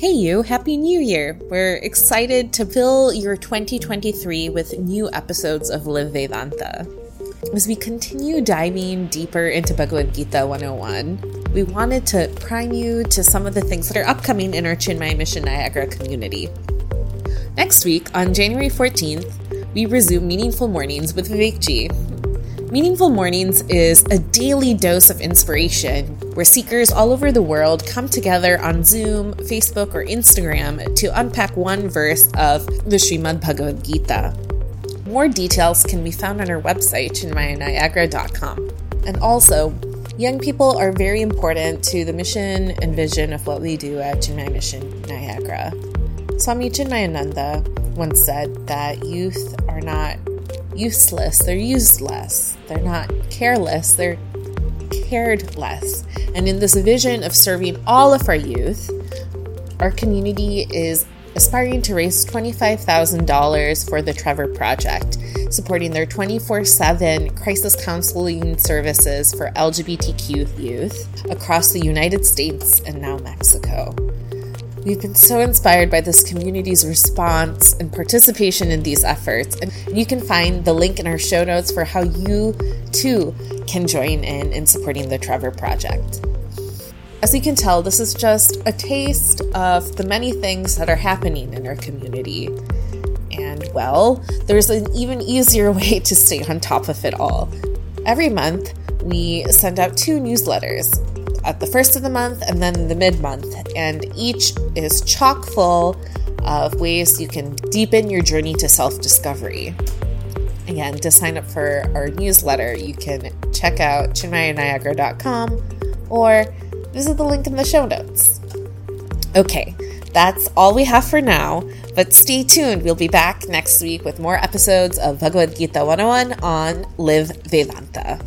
Hey, you, Happy New Year! We're excited to fill your 2023 with new episodes of Live Vedanta. As we continue diving deeper into Bhagavad Gita 101, we wanted to prime you to some of the things that are upcoming in our Chinmaya Mission Niagara community. Next week, on January 14th, we resume Meaningful Mornings with Vivekji, Meaningful Mornings is a daily dose of inspiration where seekers all over the world come together on Zoom, Facebook, or Instagram to unpack one verse of the Srimad Bhagavad Gita. More details can be found on our website, chinmayaniagara.com. And also, young people are very important to the mission and vision of what we do at Chinmaya Mission Niagara. Swami Chinmayananda once said that youth are not useless, they're useless. They're not careless, they're cared less. And in this vision of serving all of our youth, our community is aspiring to raise $25,000 for the Trevor Project, supporting their 24 7 crisis counseling services for LGBTQ youth across the United States and now Mexico. We've been so inspired by this community's response and participation in these efforts, and you can find the link in our show notes for how you too can join in in supporting the Trevor Project. As you can tell, this is just a taste of the many things that are happening in our community. And well, there's an even easier way to stay on top of it all. Every month, we send out two newsletters at the first of the month and then the mid month, and each is chock full of ways you can deepen your journey to self discovery. Again, to sign up for our newsletter, you can check out chinmayaniagara.com or visit the link in the show notes. Okay, that's all we have for now, but stay tuned. We'll be back next week with more episodes of Bhagavad Gita 101 on Live Vedanta.